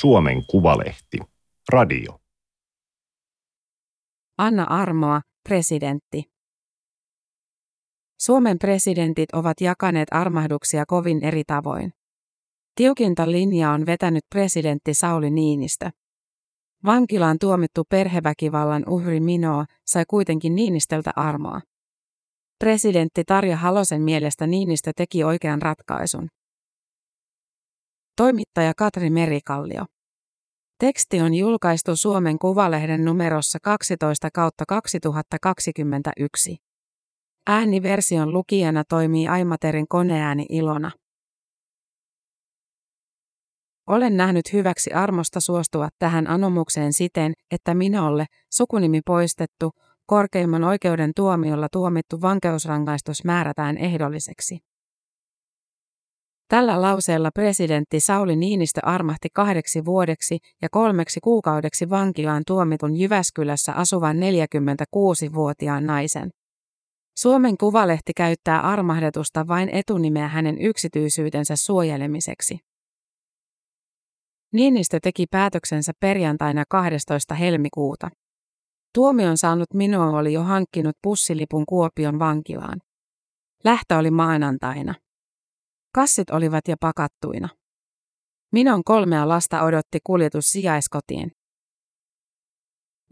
Suomen Kuvalehti. Radio. Anna armoa, presidentti. Suomen presidentit ovat jakaneet armahduksia kovin eri tavoin. Tiukinta linjaa on vetänyt presidentti Sauli Niinistö. Vankilaan tuomittu perheväkivallan uhri Minoa sai kuitenkin Niinistöltä armoa. Presidentti Tarja Halosen mielestä Niinistö teki oikean ratkaisun. Toimittaja Katri Merikallio. Teksti on julkaistu Suomen Kuvalehden numerossa 12 kautta 2021. Ääniversion lukijana toimii Aimaterin koneääni Ilona. Olen nähnyt hyväksi armosta suostua tähän anomukseen siten, että Minolle, sukunimi poistettu, korkeimman oikeuden tuomiolla tuomittu vankeusrangaistus määrätään ehdolliseksi. Tällä lauseella presidentti Sauli Niinistö armahti kahdeksi vuodeksi ja kolmeksi kuukaudeksi vankilaan tuomitun Jyväskylässä asuvan 46-vuotiaan naisen. Suomen Kuvalehti käyttää armahdetusta vain etunimeä hänen yksityisyytensä suojelemiseksi. Niinistö teki päätöksensä perjantaina 12. helmikuuta. Tuomion saanut minua oli jo hankkinut pussilipun Kuopion vankilaan. Lähtö oli maanantaina. Kassit olivat jo pakattuina. Minon kolmea lasta odotti kuljetus sijaiskotiin.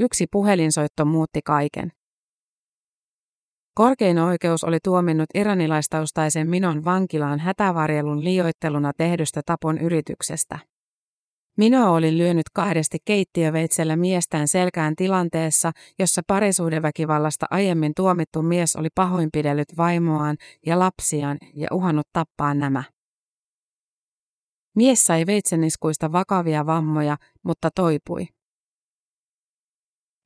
Yksi puhelinsoitto muutti kaiken. Korkein oikeus oli tuominnut iranilaistaustaisen Minon vankilaan hätävarjelun liioitteluna tehdystä tapon yrityksestä. Mino oli lyönyt kahdesti keittiöveitsellä miestään selkään tilanteessa, jossa parisuudeväkivallasta aiemmin tuomittu mies oli pahoinpidellyt vaimoaan ja lapsiaan ja uhannut tappaa nämä. Mies sai veitseniskuista vakavia vammoja, mutta toipui.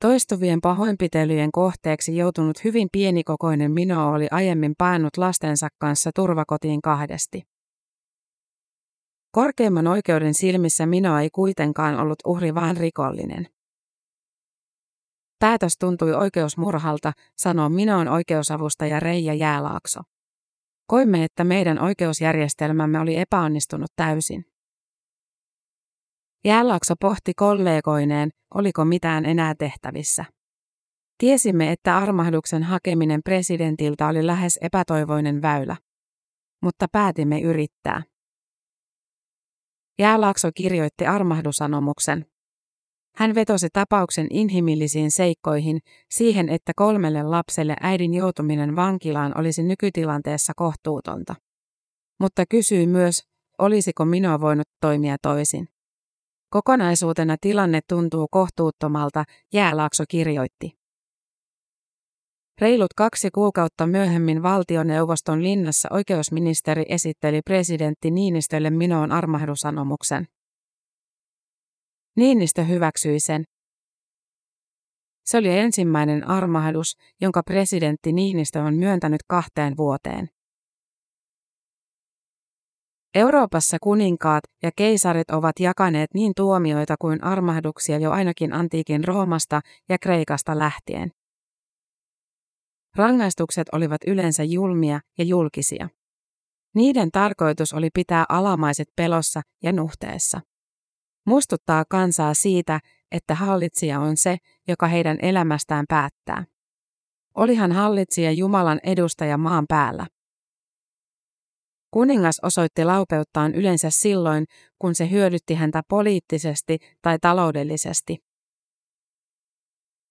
Toistuvien pahoinpitelyjen kohteeksi joutunut hyvin pienikokoinen Mino oli aiemmin painut lastensa kanssa turvakotiin kahdesti. Korkeimman oikeuden silmissä Mino ei kuitenkaan ollut uhri vaan rikollinen. Päätös tuntui oikeusmurhalta, sanoo Minoon oikeusavustaja Reija Jäälaakso. Koimme, että meidän oikeusjärjestelmämme oli epäonnistunut täysin. Jäälaakso pohti kollegoineen, oliko mitään enää tehtävissä. Tiesimme, että armahduksen hakeminen presidentiltä oli lähes epätoivoinen väylä. Mutta päätimme yrittää. Jäälaakso kirjoitti armahdusanomuksen. Hän vetosi tapauksen inhimillisiin seikkoihin, siihen, että kolmelle lapselle äidin joutuminen vankilaan olisi nykytilanteessa kohtuutonta. Mutta kysyi myös, olisiko minua voinut toimia toisin. Kokonaisuutena tilanne tuntuu kohtuuttomalta, Jäälaakso kirjoitti. Reilut kaksi kuukautta myöhemmin valtioneuvoston linnassa oikeusministeri esitteli presidentti Niinistölle Minoon armahdusanomuksen. Niinistö hyväksyi sen. Se oli ensimmäinen armahdus, jonka presidentti Niinistö on myöntänyt kahteen vuoteen. Euroopassa kuninkaat ja keisarit ovat jakaneet niin tuomioita kuin armahduksia jo ainakin antiikin Roomasta ja Kreikasta lähtien. Rangaistukset olivat yleensä julmia ja julkisia. Niiden tarkoitus oli pitää alamaiset pelossa ja nuhteessa. Muistuttaa kansaa siitä, että hallitsija on se, joka heidän elämästään päättää. Olihan hallitsija Jumalan edustaja maan päällä. Kuningas osoitti laupeuttaan yleensä silloin, kun se hyödytti häntä poliittisesti tai taloudellisesti.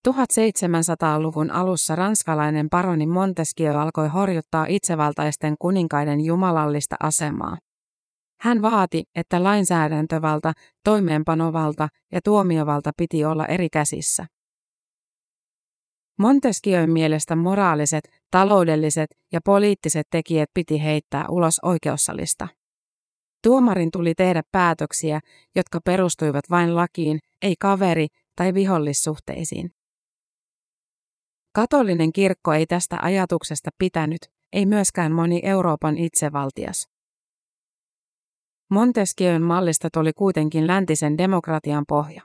1700-luvun alussa ranskalainen paroni Montesquieu alkoi horjuttaa itsevaltaisten kuninkaiden jumalallista asemaa. Hän vaati, että lainsäädäntövalta, toimeenpanovalta ja tuomiovalta piti olla eri käsissä. Montesquieun mielestä moraaliset, taloudelliset ja poliittiset tekijät piti heittää ulos oikeussalista. Tuomarin tuli tehdä päätöksiä, jotka perustuivat vain lakiin, ei kaveri- tai vihollissuhteisiin. Katolinen kirkko ei tästä ajatuksesta pitänyt, ei myöskään moni Euroopan itsevaltias. Montesquieun mallista tuli kuitenkin läntisen demokratian pohja.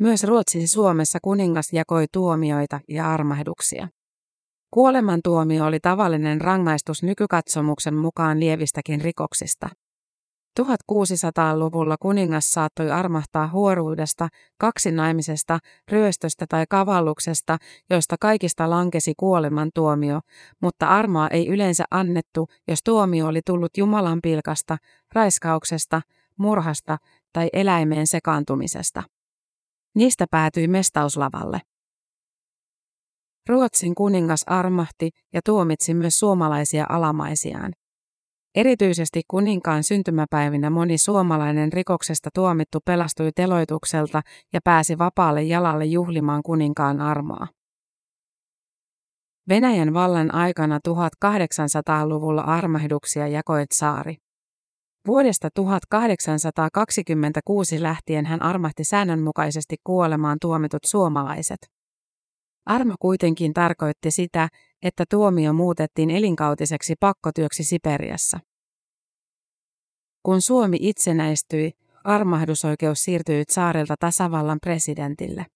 Myös Ruotsissa Suomessa kuningas jakoi tuomioita ja armahduksia. Kuolemantuomio oli tavallinen rangaistus nykykatsomuksen mukaan lievistäkin rikoksista. 1600-luvulla kuningas saattoi armahtaa huoruudesta, kaksinaimisesta, ryöstöstä tai kavalluksesta, joista kaikista lankesi kuolemantuomio, mutta armoa ei yleensä annettu, jos tuomio oli tullut Jumalan pilkasta, raiskauksesta, murhasta tai eläimeen sekaantumisesta. Niistä päätyi mestauslavalle. Ruotsin kuningas armahti ja tuomitsi myös suomalaisia alamaisiaan. Erityisesti kuninkaan syntymäpäivinä moni suomalainen rikoksesta tuomittu pelastui teloitukselta ja pääsi vapaalle jalalle juhlimaan kuninkaan armoa. Venäjän vallan aikana 1800-luvulla armahduksia jakoi saari. Vuodesta 1826 lähtien hän armahti säännönmukaisesti kuolemaan tuomitut suomalaiset. Arma kuitenkin tarkoitti sitä, että tuomio muutettiin elinkautiseksi pakkotyöksi Siperiassa. Kun Suomi itsenäistyi, armahdusoikeus siirtyi saarilta tasavallan presidentille.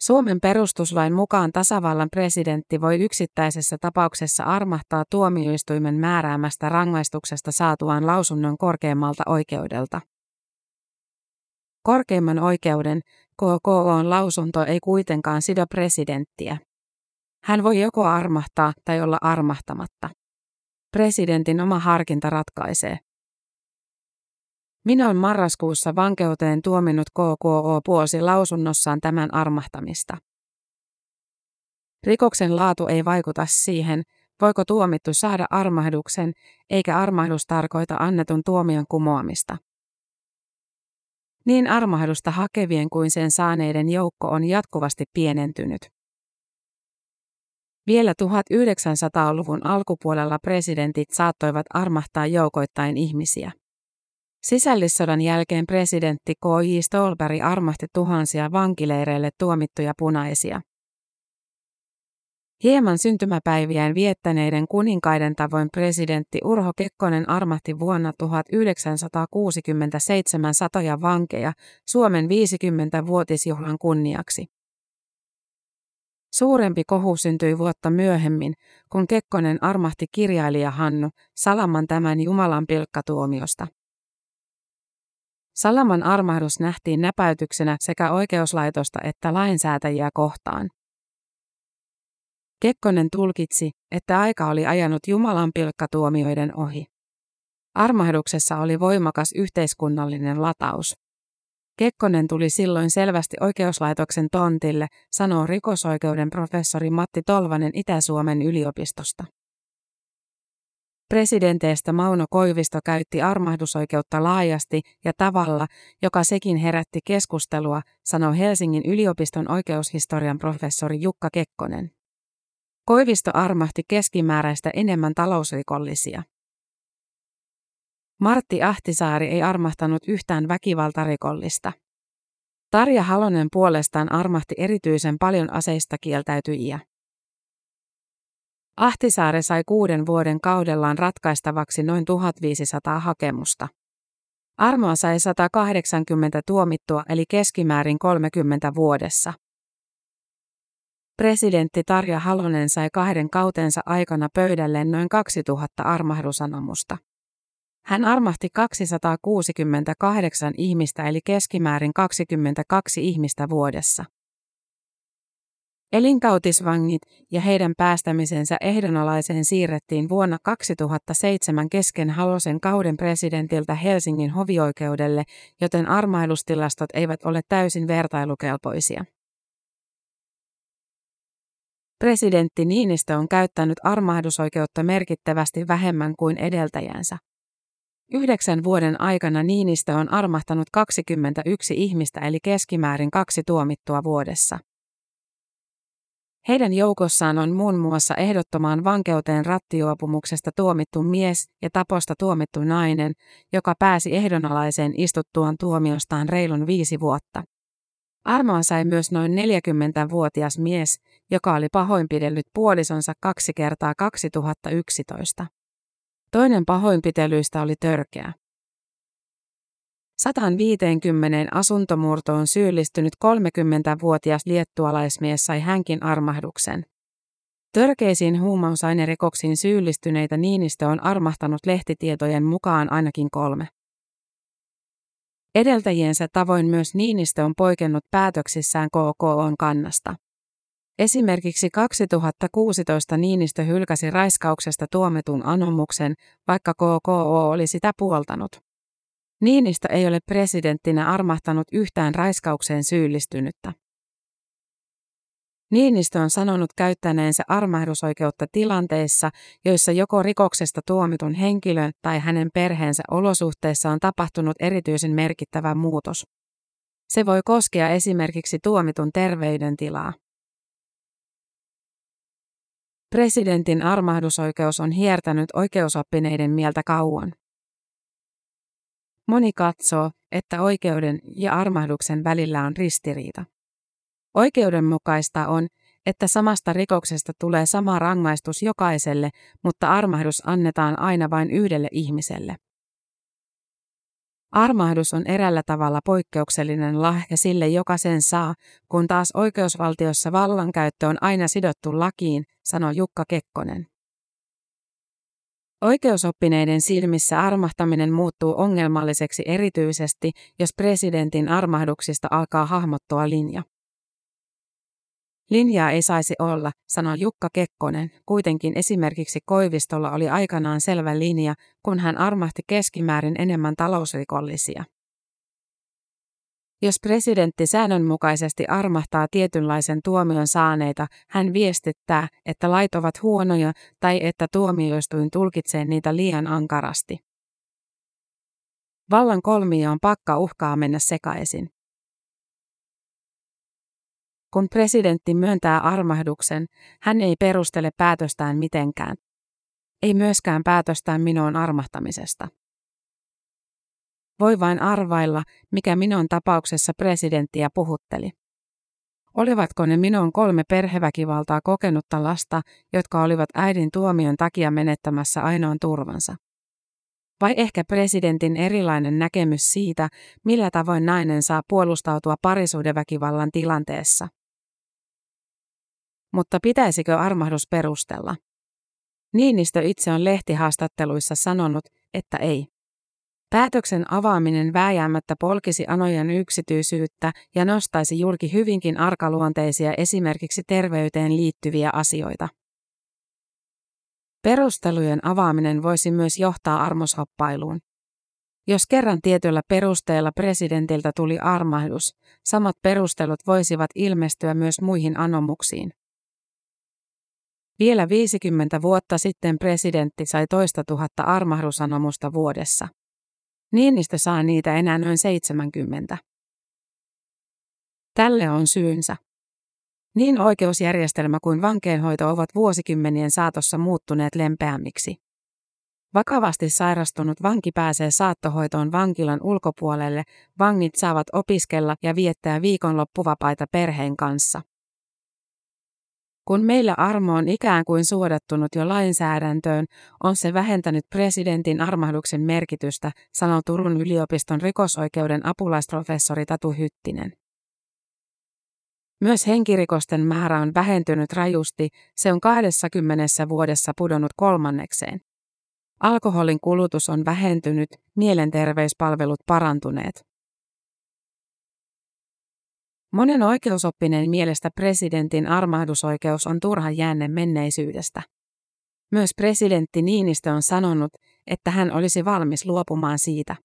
Suomen perustuslain mukaan tasavallan presidentti voi yksittäisessä tapauksessa armahtaa tuomioistuimen määräämästä rangaistuksesta saatuaan lausunnon korkeimmalta oikeudelta. Korkeimman oikeuden, KKOn lausunto ei kuitenkaan sido presidenttiä. Hän voi joko armahtaa tai olla armahtamatta. Presidentin oma harkinta ratkaisee. Minä on marraskuussa vankeuteen tuominut KKO puosi lausunnossaan tämän armahtamista. Rikoksen laatu ei vaikuta siihen, voiko tuomittu saada armahduksen, eikä armahdus tarkoita annetun tuomion kumoamista. Niin armahdusta hakevien kuin sen saaneiden joukko on jatkuvasti pienentynyt. Vielä 1900-luvun alkupuolella presidentit saattoivat armahtaa joukoittain ihmisiä. Sisällissodan jälkeen presidentti K.J. Stolberg armahti tuhansia vankileireille tuomittuja punaisia. Hieman syntymäpäiviään viettäneiden kuninkaiden tavoin presidentti Urho Kekkonen armahti vuonna 1967 satoja vankeja Suomen 50-vuotisjuhlan kunniaksi. Suurempi kohu syntyi vuotta myöhemmin, kun Kekkonen armahti kirjailija Hannu Salaman tämän Jumalan pilkkatuomiosta. Salaman armahdus nähtiin näpäytyksenä sekä oikeuslaitosta että lainsäätäjiä kohtaan. Kekkonen tulkitsi, että aika oli ajanut Jumalan pilkkatuomioiden ohi. Armahduksessa oli voimakas yhteiskunnallinen lataus. Kekkonen tuli silloin selvästi oikeuslaitoksen tontille, sanoo rikosoikeuden professori Matti Tolvanen Itä-Suomen yliopistosta. Presidenteistä Mauno Koivisto käytti armahdusoikeutta laajasti ja tavalla, joka sekin herätti keskustelua, sanoi Helsingin yliopiston oikeushistorian professori Jukka Kekkonen. Koivisto armahti keskimääräistä enemmän talousrikollisia. Martti Ahtisaari ei armahtanut yhtään väkivaltarikollista. Tarja Halonen puolestaan armahti erityisen paljon aseista kieltäytyjiä. Ahtisaari sai kuuden vuoden kaudellaan ratkaistavaksi noin 1500 hakemusta. Armoa sai 180 tuomittua eli keskimäärin 30 vuodessa. Presidentti Tarja Halonen sai kahden kautensa aikana pöydälleen noin 2000 armahdusanomusta. Hän armahti 268 ihmistä eli keskimäärin 22 ihmistä vuodessa. Elinkautisvangit ja heidän päästämisensä ehdonalaiseen siirrettiin vuonna 2007 kesken Halosen kauden presidentiltä Helsingin hovioikeudelle, joten armailustilastot eivät ole täysin vertailukelpoisia. Presidentti Niinistö on käyttänyt armahdusoikeutta merkittävästi vähemmän kuin edeltäjänsä. Yhdeksän vuoden aikana Niinistö on armahtanut 21 ihmistä eli keskimäärin kaksi tuomittua vuodessa. Heidän joukossaan on muun muassa ehdottomaan vankeuteen rattijuopumuksesta tuomittu mies ja taposta tuomittu nainen, joka pääsi ehdonalaiseen istuttuaan tuomiostaan reilun viisi vuotta. Armoa sai myös noin 40-vuotias mies, joka oli pahoinpidellyt puolisonsa kaksi kertaa 2011. Toinen pahoinpitelyistä oli törkeä. 150 asuntomurtoon syyllistynyt 30-vuotias liettualaismies sai hänkin armahduksen. Törkeisiin huumausainerikoksiin syyllistyneitä Niinistö on armahtanut lehtitietojen mukaan ainakin kolme. Edeltäjiensä tavoin myös Niinistö on poikennut päätöksissään KKOn kannasta. Esimerkiksi 2016 Niinistö hylkäsi raiskauksesta tuometun anomuksen, vaikka KKO oli sitä puoltanut. Niinistö ei ole presidenttinä armahtanut yhtään raiskaukseen syyllistynyttä. Niinistö on sanonut käyttäneensä armahdusoikeutta tilanteissa, joissa joko rikoksesta tuomitun henkilön tai hänen perheensä olosuhteissa on tapahtunut erityisen merkittävä muutos. Se voi koskea esimerkiksi tuomitun terveydentilaa. Presidentin armahdusoikeus on hiertänyt oikeusoppineiden mieltä kauan. Moni katsoo, että oikeuden ja armahduksen välillä on ristiriita. Oikeudenmukaista on, että samasta rikoksesta tulee sama rangaistus jokaiselle, mutta armahdus annetaan aina vain yhdelle ihmiselle. Armahdus on erällä tavalla poikkeuksellinen lahja sille, joka sen saa, kun taas oikeusvaltiossa vallankäyttö on aina sidottu lakiin, sanoi Jukka Kekkonen. Oikeusoppineiden silmissä armahtaminen muuttuu ongelmalliseksi erityisesti, jos presidentin armahduksista alkaa hahmottua linja. Linjaa ei saisi olla, sanoi Jukka Kekkonen. Kuitenkin esimerkiksi Koivistolla oli aikanaan selvä linja, kun hän armahti keskimäärin enemmän talousrikollisia. Jos presidentti säännönmukaisesti armahtaa tietynlaisen tuomion saaneita, hän viestittää, että lait ovat huonoja tai että tuomioistuin tulkitsee niitä liian ankarasti. Vallan kolmio on pakka uhkaa mennä sekaisin. Kun presidentti myöntää armahduksen, hän ei perustele päätöstään mitenkään. Ei myöskään päätöstään minun armahtamisesta. Voi vain arvailla, mikä minun tapauksessa presidenttiä puhutteli. Olivatko ne minun kolme perheväkivaltaa kokenutta lasta, jotka olivat äidin tuomion takia menettämässä ainoan turvansa? Vai ehkä presidentin erilainen näkemys siitä, millä tavoin nainen saa puolustautua parisuhdeväkivallan tilanteessa? Mutta pitäisikö armahdus perustella? Niinistö itse on lehtihaastatteluissa sanonut, että ei. Päätöksen avaaminen vääjäämättä polkisi anojen yksityisyyttä ja nostaisi julki hyvinkin arkaluonteisia esimerkiksi terveyteen liittyviä asioita. Perustelujen avaaminen voisi myös johtaa armoshoppailuun. Jos kerran tietyllä perusteella presidentiltä tuli armahdus, samat perustelut voisivat ilmestyä myös muihin anomuksiin. Vielä 50 vuotta sitten presidentti sai toista tuhatta armahdusanomusta vuodessa. Niinistö saa niitä enää noin 70. Tälle on syynsä. Niin oikeusjärjestelmä kuin vankeenhoito ovat vuosikymmenien saatossa muuttuneet lempeämmiksi. Vakavasti sairastunut vanki pääsee saattohoitoon vankilan ulkopuolelle, vangit saavat opiskella ja viettää viikonloppuvapaita perheen kanssa. Kun meillä armo on ikään kuin suodattunut jo lainsäädäntöön, on se vähentänyt presidentin armahduksen merkitystä, sanoo Turun yliopiston rikosoikeuden apulaisprofessori Tatu Hyttinen. Myös henkirikosten määrä on vähentynyt rajusti, se on 20 vuodessa pudonnut kolmannekseen. Alkoholin kulutus on vähentynyt, mielenterveyspalvelut parantuneet. Monen oikeusoppineen mielestä presidentin armahdusoikeus on turha jänne menneisyydestä. Myös presidentti Niinistö on sanonut, että hän olisi valmis luopumaan siitä.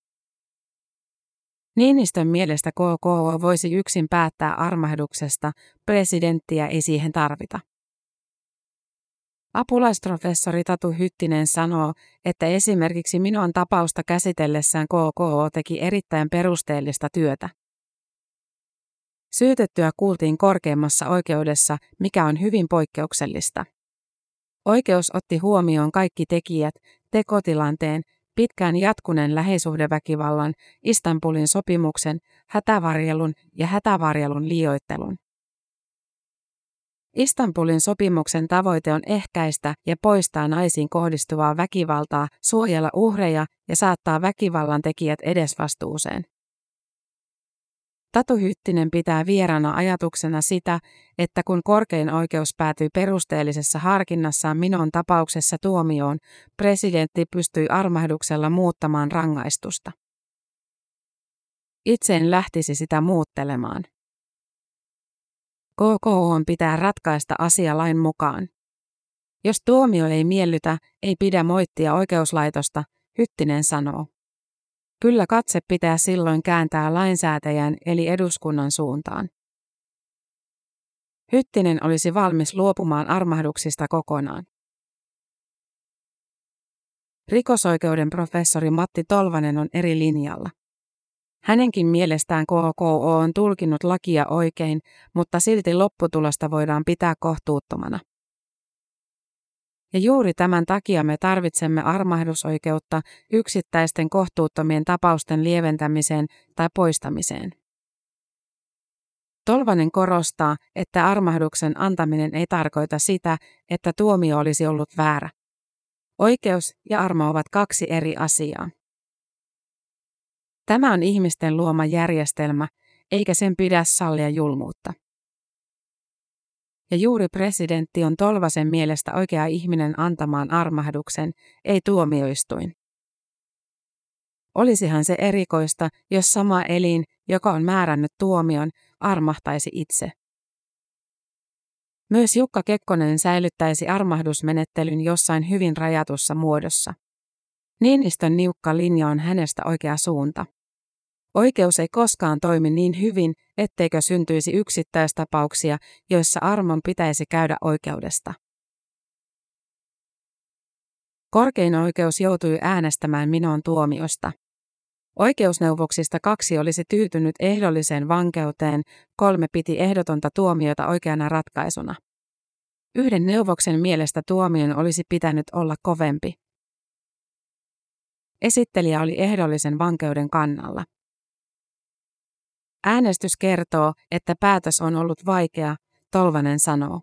Niinistön mielestä KKO voisi yksin päättää armahduksesta, presidenttiä ei siihen tarvita. Apulaisprofessori Tatu Hyttinen sanoo, että esimerkiksi minun tapausta käsitellessään KKO teki erittäin perusteellista työtä. Syytettyä kuultiin korkeimmassa oikeudessa, mikä on hyvin poikkeuksellista. Oikeus otti huomioon kaikki tekijät, tekotilanteen, pitkään jatkuneen läheisuhdeväkivallan, Istanbulin sopimuksen, hätävarjelun ja hätävarjelun liioittelun. Istanbulin sopimuksen tavoite on ehkäistä ja poistaa naisiin kohdistuvaa väkivaltaa, suojella uhreja ja saattaa väkivallan tekijät edesvastuuseen. Tatu Hyttinen pitää vierana ajatuksena sitä, että kun korkein oikeus päätyi perusteellisessa harkinnassaan Minon tapauksessa tuomioon, presidentti pystyi armahduksella muuttamaan rangaistusta. Itse en lähtisi sitä muuttelemaan. KKO pitää ratkaista asia lain mukaan. Jos tuomio ei miellytä, ei pidä moittia oikeuslaitosta, Hyttinen sanoo. Kyllä katse pitää silloin kääntää lainsäätäjän eli eduskunnan suuntaan. Hyttinen olisi valmis luopumaan armahduksista kokonaan. Rikosoikeuden professori Matti Tolvanen on eri linjalla. Hänenkin mielestään KKO on tulkinnut lakia oikein, mutta silti lopputulosta voidaan pitää kohtuuttomana. Ja juuri tämän takia me tarvitsemme armahdusoikeutta yksittäisten kohtuuttomien tapausten lieventämiseen tai poistamiseen. Tolvanen korostaa, että armahduksen antaminen ei tarkoita sitä, että tuomio olisi ollut väärä. Oikeus ja armo ovat kaksi eri asiaa. Tämä on ihmisten luoma järjestelmä, eikä sen pidä sallia julmuutta. Ja juuri presidentti on Tolvasen mielestä oikea ihminen antamaan armahduksen, ei tuomioistuin. Olisihan se erikoista, jos sama elin, joka on määrännyt tuomion, armahtaisi itse. Myös Jukka Kekkonen säilyttäisi armahdusmenettelyn jossain hyvin rajatussa muodossa. Niinistön niukka linja on hänestä oikea suunta. Oikeus ei koskaan toimi niin hyvin, etteikö syntyisi yksittäistapauksia, joissa armon pitäisi käydä oikeudesta. Korkein oikeus joutui äänestämään Minon tuomiosta. Oikeusneuvoksista kaksi olisi tyytynyt ehdolliseen vankeuteen, kolme piti ehdotonta tuomiota oikeana ratkaisuna. Yhden neuvoksen mielestä tuomion olisi pitänyt olla kovempi. Esittelijä oli ehdollisen vankeuden kannalla. Äänestys kertoo, että päätös on ollut vaikea, Tolvanen sanoo.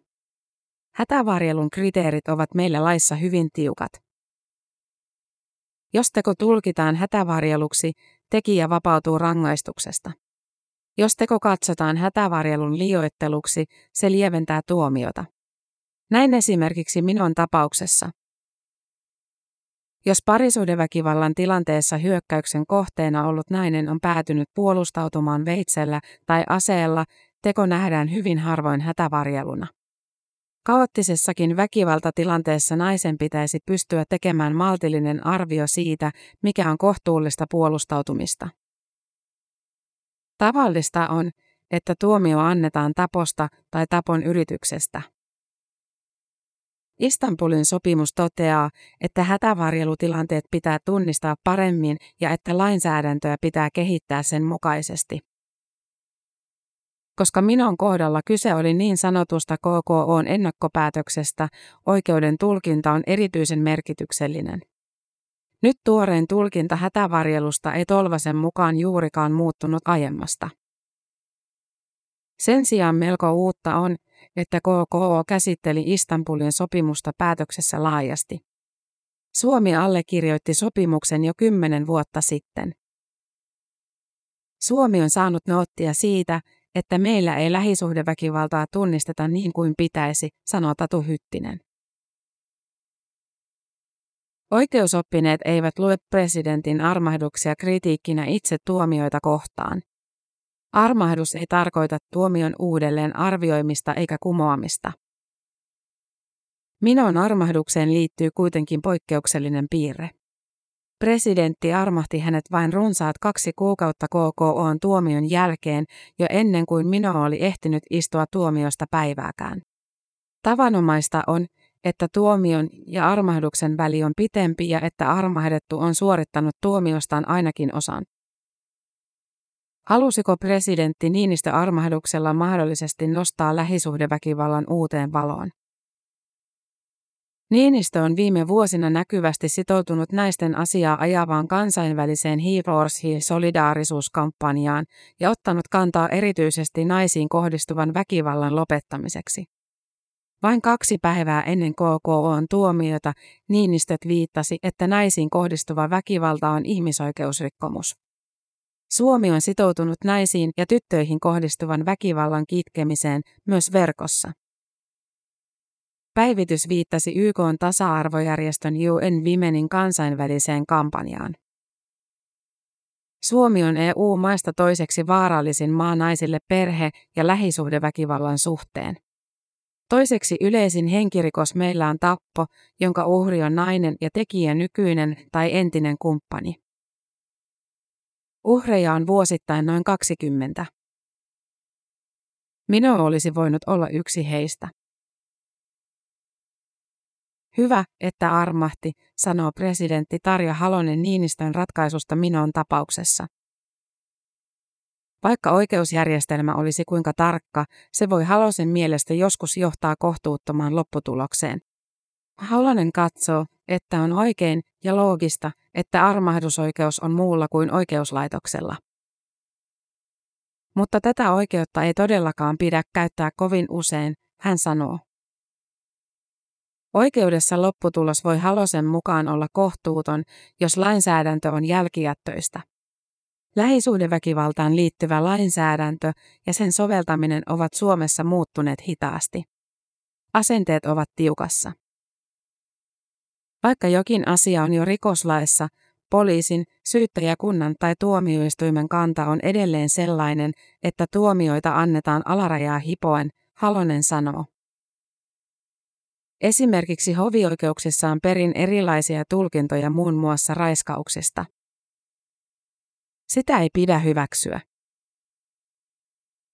Hätävarjelun kriteerit ovat meillä laissa hyvin tiukat. Jos teko tulkitaan hätävarjeluksi, tekijä vapautuu rangaistuksesta. Jos teko katsotaan hätävarjelun liioitteluksi, se lieventää tuomiota. Näin esimerkiksi minun tapauksessa. Jos parisuhdeväkivallan tilanteessa hyökkäyksen kohteena ollut nainen on päätynyt puolustautumaan veitsellä tai aseella, teko nähdään hyvin harvoin hätävarjeluna. Kaoottisessakin väkivaltatilanteessa naisen pitäisi pystyä tekemään maltillinen arvio siitä, mikä on kohtuullista puolustautumista. Tavallista on, että tuomio annetaan taposta tai tapon yrityksestä. Istanbulin sopimus toteaa, että hätävarjelutilanteet pitää tunnistaa paremmin ja että lainsäädäntöä pitää kehittää sen mukaisesti. Koska Minon kohdalla kyse oli niin sanotusta KKOn ennakkopäätöksestä, oikeuden tulkinta on erityisen merkityksellinen. Nyt tuoreen tulkinta hätävarjelusta ei Tolvasen mukaan juurikaan muuttunut aiemmasta. Sen sijaan melko uutta on, että KKO käsitteli Istanbulin sopimusta päätöksessä laajasti. Suomi allekirjoitti sopimuksen jo kymmenen vuotta sitten. Suomi on saanut noottia siitä, että meillä ei lähisuhdeväkivaltaa tunnisteta niin kuin pitäisi, sanoo Tatu Hyttinen. Oikeusoppineet eivät lue presidentin armahduksia kritiikkinä itse tuomioita kohtaan. Armahdus ei tarkoita tuomion uudelleen arvioimista eikä kumoamista. Minon armahdukseen liittyy kuitenkin poikkeuksellinen piirre. Presidentti armahti hänet vain runsaat kaksi kuukautta KKOn tuomion jälkeen jo ennen kuin Mino oli ehtinyt istua tuomiosta päivääkään. Tavanomaista on, että tuomion ja armahduksen väli on pitempi ja että armahdettu on suorittanut tuomiostaan ainakin osan. Halusiko presidentti Niinistö armahduksella mahdollisesti nostaa lähisuhdeväkivallan uuteen valoon? Niinistö on viime vuosina näkyvästi sitoutunut naisten asiaa ajavaan kansainväliseen He Force He solidaarisuuskampanjaan ja ottanut kantaa erityisesti naisiin kohdistuvan väkivallan lopettamiseksi. Vain kaksi päivää ennen KKOn tuomiota Niinistöt viittasi, että naisiin kohdistuva väkivalta on ihmisoikeusrikkomus. Suomi on sitoutunut naisiin ja tyttöihin kohdistuvan väkivallan kitkemiseen myös verkossa. Päivitys viittasi YK tasa-arvojärjestön UN Womenin kansainväliseen kampanjaan. Suomi on EU-maista toiseksi vaarallisin maa naisille perhe- ja lähisuhdeväkivallan suhteen. Toiseksi yleisin henkirikos meillä on tappo, jonka uhri on nainen ja tekijä nykyinen tai entinen kumppani. Uhreja on vuosittain noin 20. Minä olisi voinut olla yksi heistä. Hyvä, että armahti, sanoo presidentti Tarja Halonen Niinistön ratkaisusta Minon tapauksessa. Vaikka oikeusjärjestelmä olisi kuinka tarkka, se voi Halosen mielestä joskus johtaa kohtuuttomaan lopputulokseen. Halonen katsoo, että on oikein ja loogista, että armahdusoikeus on muulla kuin oikeuslaitoksella. Mutta tätä oikeutta ei todellakaan pidä käyttää kovin usein, hän sanoo. Oikeudessa lopputulos voi Halosen mukaan olla kohtuuton, jos lainsäädäntö on jälkijättöistä. Lähisuhdeväkivaltaan liittyvä lainsäädäntö ja sen soveltaminen ovat Suomessa muuttuneet hitaasti. Asenteet ovat tiukassa. Vaikka jokin asia on jo rikoslaissa, poliisin, syyttäjäkunnan tai tuomioistuimen kanta on edelleen sellainen, että tuomioita annetaan alarajaa hipoen, Halonen sanoo. Esimerkiksi hovioikeuksissa on perin erilaisia tulkintoja muun muassa raiskauksesta. Sitä ei pidä hyväksyä.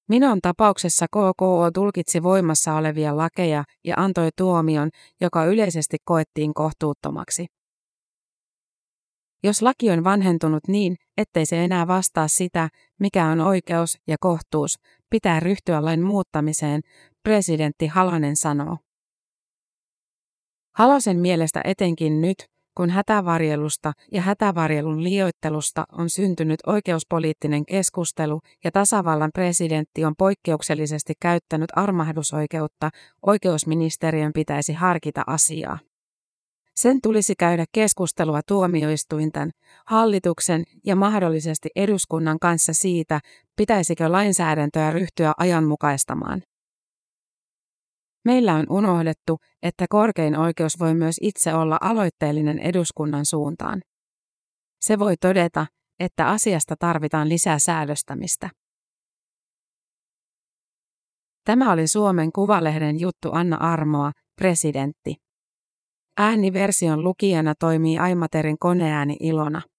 Minon tapauksessa KKO tulkitsi voimassa olevia lakeja ja antoi tuomion, joka yleisesti koettiin kohtuuttomaksi. Jos laki on vanhentunut niin, ettei se enää vastaa sitä, mikä on oikeus ja kohtuus, pitää ryhtyä lain muuttamiseen, presidentti Halonen sanoo. Halosen mielestä etenkin nyt, kun hätävarjelusta ja hätävarjelun liioittelusta on syntynyt oikeuspoliittinen keskustelu ja tasavallan presidentti on poikkeuksellisesti käyttänyt armahdusoikeutta, oikeusministeriön pitäisi harkita asiaa. Sen tulisi käydä keskustelua tuomioistuinten, hallituksen ja mahdollisesti eduskunnan kanssa siitä, pitäisikö lainsäädäntöä ryhtyä ajanmukaistamaan. Meillä on unohdettu, että korkein oikeus voi myös itse olla aloitteellinen eduskunnan suuntaan. Se voi todeta, että asiasta tarvitaan lisää säädöstämistä. Tämä oli Suomen Kuvalehden juttu Anna Armoa, presidentti. Ääniversion lukijana toimii Aimaterin koneääni Ilona.